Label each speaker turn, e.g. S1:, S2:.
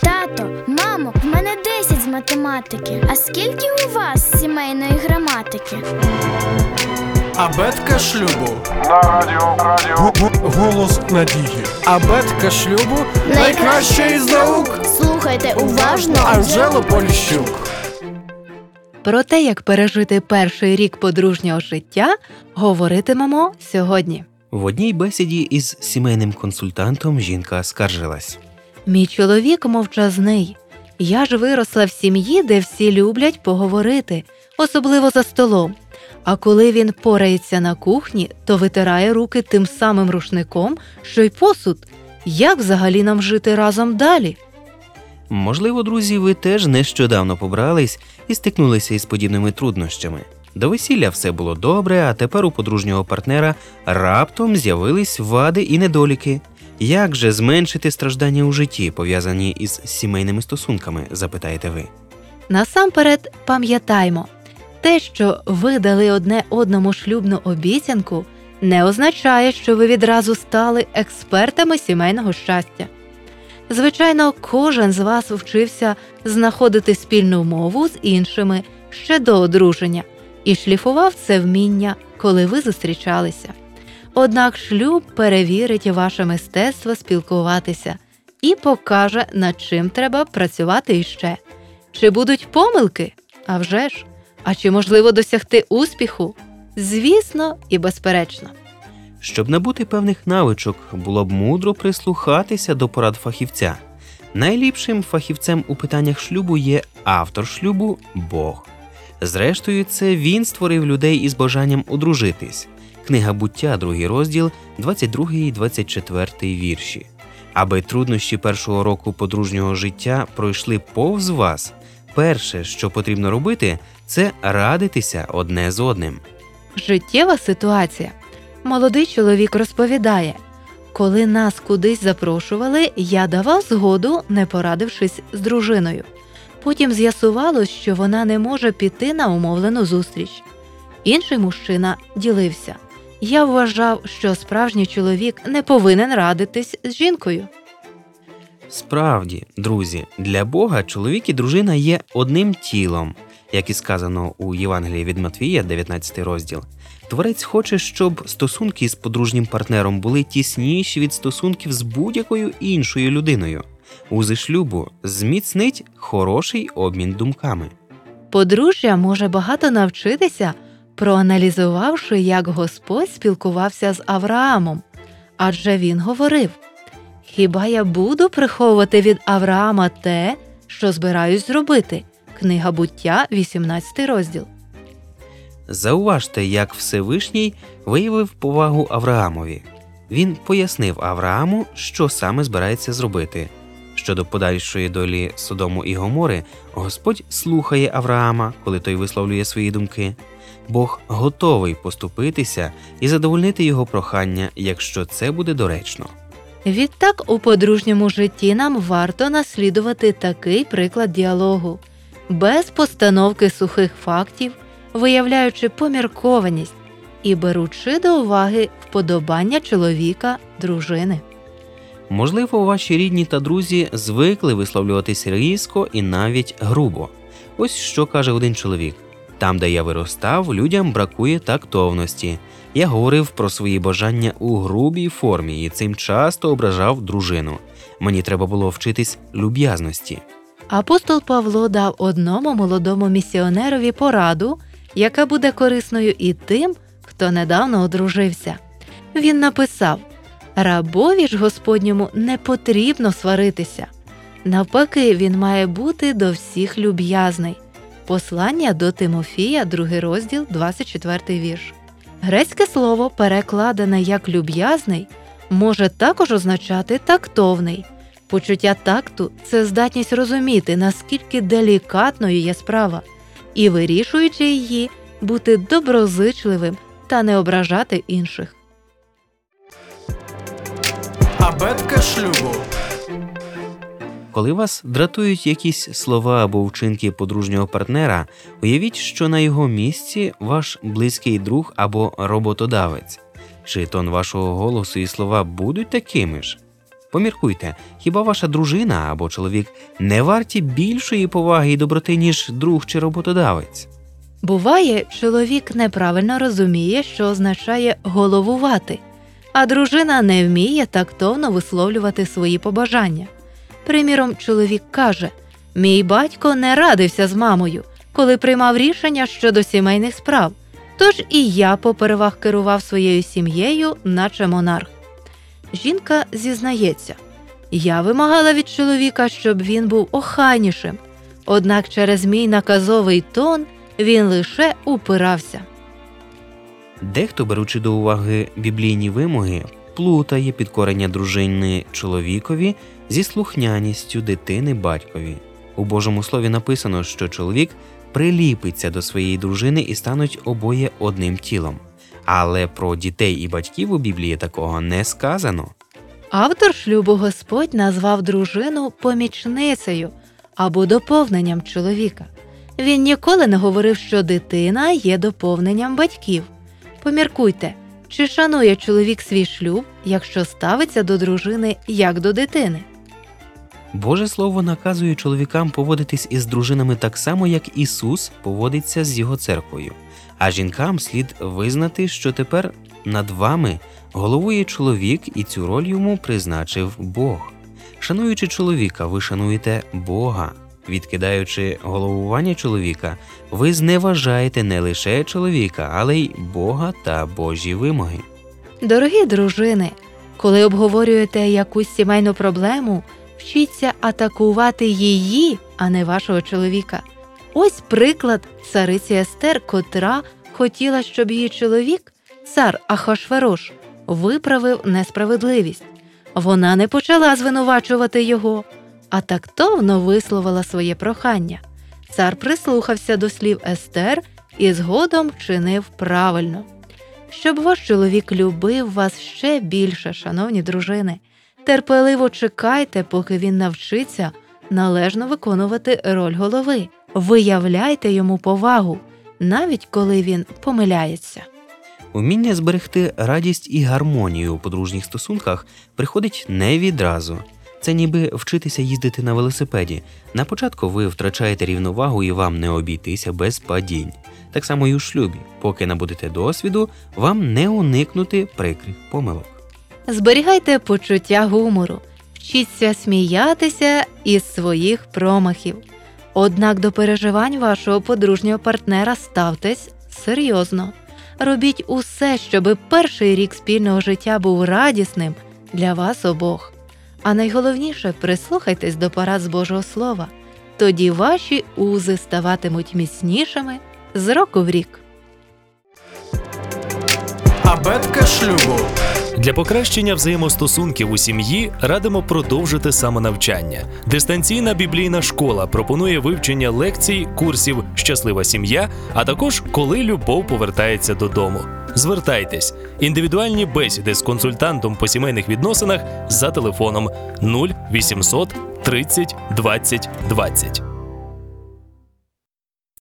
S1: Тато, мамо, в мене 10 з математики. А скільки у вас сімейної граматики?
S2: Абетка шлюбу.
S3: На радіо Радіо
S2: Голос надії. Абетка шлюбу найкраща із наук.
S1: Слухайте уважно.
S2: Анжело Поліщук.
S4: Про те, як пережити перший рік подружнього життя, говоритимемо сьогодні.
S5: В одній бесіді із сімейним консультантом жінка скаржилась.
S4: Мій чоловік мовчазний. Я ж виросла в сім'ї, де всі люблять поговорити, особливо за столом. А коли він порається на кухні, то витирає руки тим самим рушником, що й посуд. Як взагалі нам жити разом далі?
S5: Можливо, друзі, ви теж нещодавно побрались і стикнулися із подібними труднощами. До весілля все було добре, а тепер у подружнього партнера раптом з'явились вади і недоліки. Як же зменшити страждання у житті, пов'язані із сімейними стосунками, запитаєте ви?
S4: Насамперед пам'ятаймо, те, що ви дали одне одному шлюбну обіцянку, не означає, що ви відразу стали експертами сімейного щастя. Звичайно, кожен з вас вчився знаходити спільну мову з іншими ще до одруження і шліфував це вміння, коли ви зустрічалися. Однак шлюб перевірить ваше мистецтво спілкуватися і покаже, над чим треба працювати іще. Чи будуть помилки? А вже ж. А чи можливо досягти успіху? Звісно і безперечно.
S5: Щоб набути певних навичок, було б мудро прислухатися до порад фахівця. Найліпшим фахівцем у питаннях шлюбу є автор шлюбу Бог. Зрештою, це він створив людей із бажанням одружитись. Книга буття, другий розділ, 22 і 24 вірші. Аби труднощі першого року подружнього життя пройшли повз вас, перше, що потрібно робити, це радитися одне з одним.
S4: Життєва ситуація. Молодий чоловік розповідає: коли нас кудись запрошували, я давав згоду, не порадившись з дружиною. Потім з'ясувалось, що вона не може піти на умовлену зустріч. Інший мужчина ділився. Я вважав, що справжній чоловік не повинен радитись з жінкою.
S5: Справді, друзі, для Бога чоловік і дружина є одним тілом, як і сказано у Євангелії від Матвія, 19 розділ. Творець хоче, щоб стосунки з подружнім партнером були тісніші від стосунків з будь-якою іншою людиною. Узи шлюбу зміцнить хороший обмін думками.
S4: Подружжя може багато навчитися, проаналізувавши, як Господь спілкувався з Авраамом. Адже він говорив: Хіба я буду приховувати від Авраама те, що збираюсь зробити? Книга буття, 18 розділ.
S5: Зауважте, як Всевишній виявив повагу Авраамові. Він пояснив Аврааму, що саме збирається зробити. Щодо подальшої долі Содому і Гомори, Господь слухає Авраама, коли той висловлює свої думки. Бог готовий поступитися і задовольнити його прохання, якщо це буде доречно.
S4: Відтак у подружньому житті нам варто наслідувати такий приклад діалогу, без постановки сухих фактів, виявляючи поміркованість і беручи до уваги вподобання чоловіка, дружини.
S5: Можливо, ваші рідні та друзі звикли висловлюватись різко і навіть грубо. Ось що каже один чоловік: там, де я виростав, людям бракує тактовності. Я говорив про свої бажання у грубій формі і цим часто ображав дружину. Мені треба було вчитись люб'язності.
S4: Апостол Павло дав одному молодому місіонерові пораду, яка буде корисною і тим, хто недавно одружився. Він написав: Рабові ж Господньому не потрібно сваритися. Навпаки, він має бути до всіх люб'язний. Послання до Тимофія, другий розділ, 24 вірш. Грецьке слово, перекладене як люб'язний, може також означати тактовний. Почуття такту це здатність розуміти, наскільки делікатною є справа, і вирішуючи її, бути доброзичливим та не ображати інших.
S2: Абетка шлюбу.
S5: Коли вас дратують якісь слова або вчинки подружнього партнера, уявіть, що на його місці ваш близький друг або роботодавець. Чи тон вашого голосу і слова будуть такими ж? Поміркуйте, хіба ваша дружина або чоловік не варті більшої поваги і доброти, ніж друг чи роботодавець?
S4: Буває, чоловік неправильно розуміє, що означає головувати, а дружина не вміє тактовно висловлювати свої побажання. Приміром, чоловік каже: Мій батько не радився з мамою, коли приймав рішення щодо сімейних справ, тож і я попервах керував своєю сім'єю, наче монарх. Жінка зізнається: Я вимагала від чоловіка, щоб він був охайнішим, однак через мій наказовий тон він лише упирався.
S5: Дехто, беручи до уваги біблійні вимоги, плутає підкорення дружини чоловікові зі слухняністю дитини батькові. У Божому слові написано, що чоловік приліпиться до своєї дружини і стануть обоє одним тілом. Але про дітей і батьків у Біблії такого не сказано.
S4: Автор шлюбу Господь назвав дружину помічницею або доповненням чоловіка. Він ніколи не говорив, що дитина є доповненням батьків. Поміркуйте, чи шанує чоловік свій шлюб, якщо ставиться до дружини як до дитини.
S5: Боже Слово наказує чоловікам поводитись із дружинами так само, як Ісус поводиться з його церквою. А жінкам слід визнати, що тепер над вами головує чоловік, і цю роль йому призначив Бог. Шануючи чоловіка, ви шануєте Бога. Відкидаючи головування чоловіка, ви зневажаєте не лише чоловіка, але й Бога та Божі вимоги.
S4: Дорогі дружини, коли обговорюєте якусь сімейну проблему, вчіться атакувати її, а не вашого чоловіка. Ось приклад цариці Естер, котра хотіла, щоб її чоловік, цар Ахашверош, виправив несправедливість. Вона не почала звинувачувати його, а тактовно висловила своє прохання. Цар прислухався до слів Естер і згодом чинив правильно. Щоб ваш чоловік любив вас ще більше, шановні дружини, терпеливо чекайте, поки він навчиться належно виконувати роль голови. Виявляйте йому повагу, навіть коли він помиляється.
S5: Уміння зберегти радість і гармонію у подружніх стосунках приходить не відразу. Це ніби вчитися їздити на велосипеді. На початку ви втрачаєте рівновагу і вам не обійтися без падінь. Так само і у шлюбі, поки набудете досвіду, вам не уникнути прикрих помилок.
S4: Зберігайте почуття гумору, вчіться сміятися із своїх промахів. Однак до переживань вашого подружнього партнера ставтесь серйозно. Робіть усе, щоби перший рік спільного життя був радісним для вас обох. А найголовніше прислухайтесь до порад з Божого Слова. Тоді ваші узи ставатимуть міцнішими з року в рік.
S2: Абетка шлюбу.
S6: Для покращення взаємостосунків у сім'ї радимо продовжити самонавчання. Дистанційна біблійна школа пропонує вивчення лекцій, курсів Щаслива сім'я, а також коли любов повертається додому. Звертайтесь індивідуальні бесіди з консультантом по сімейних відносинах за телефоном 0800 30 20 20.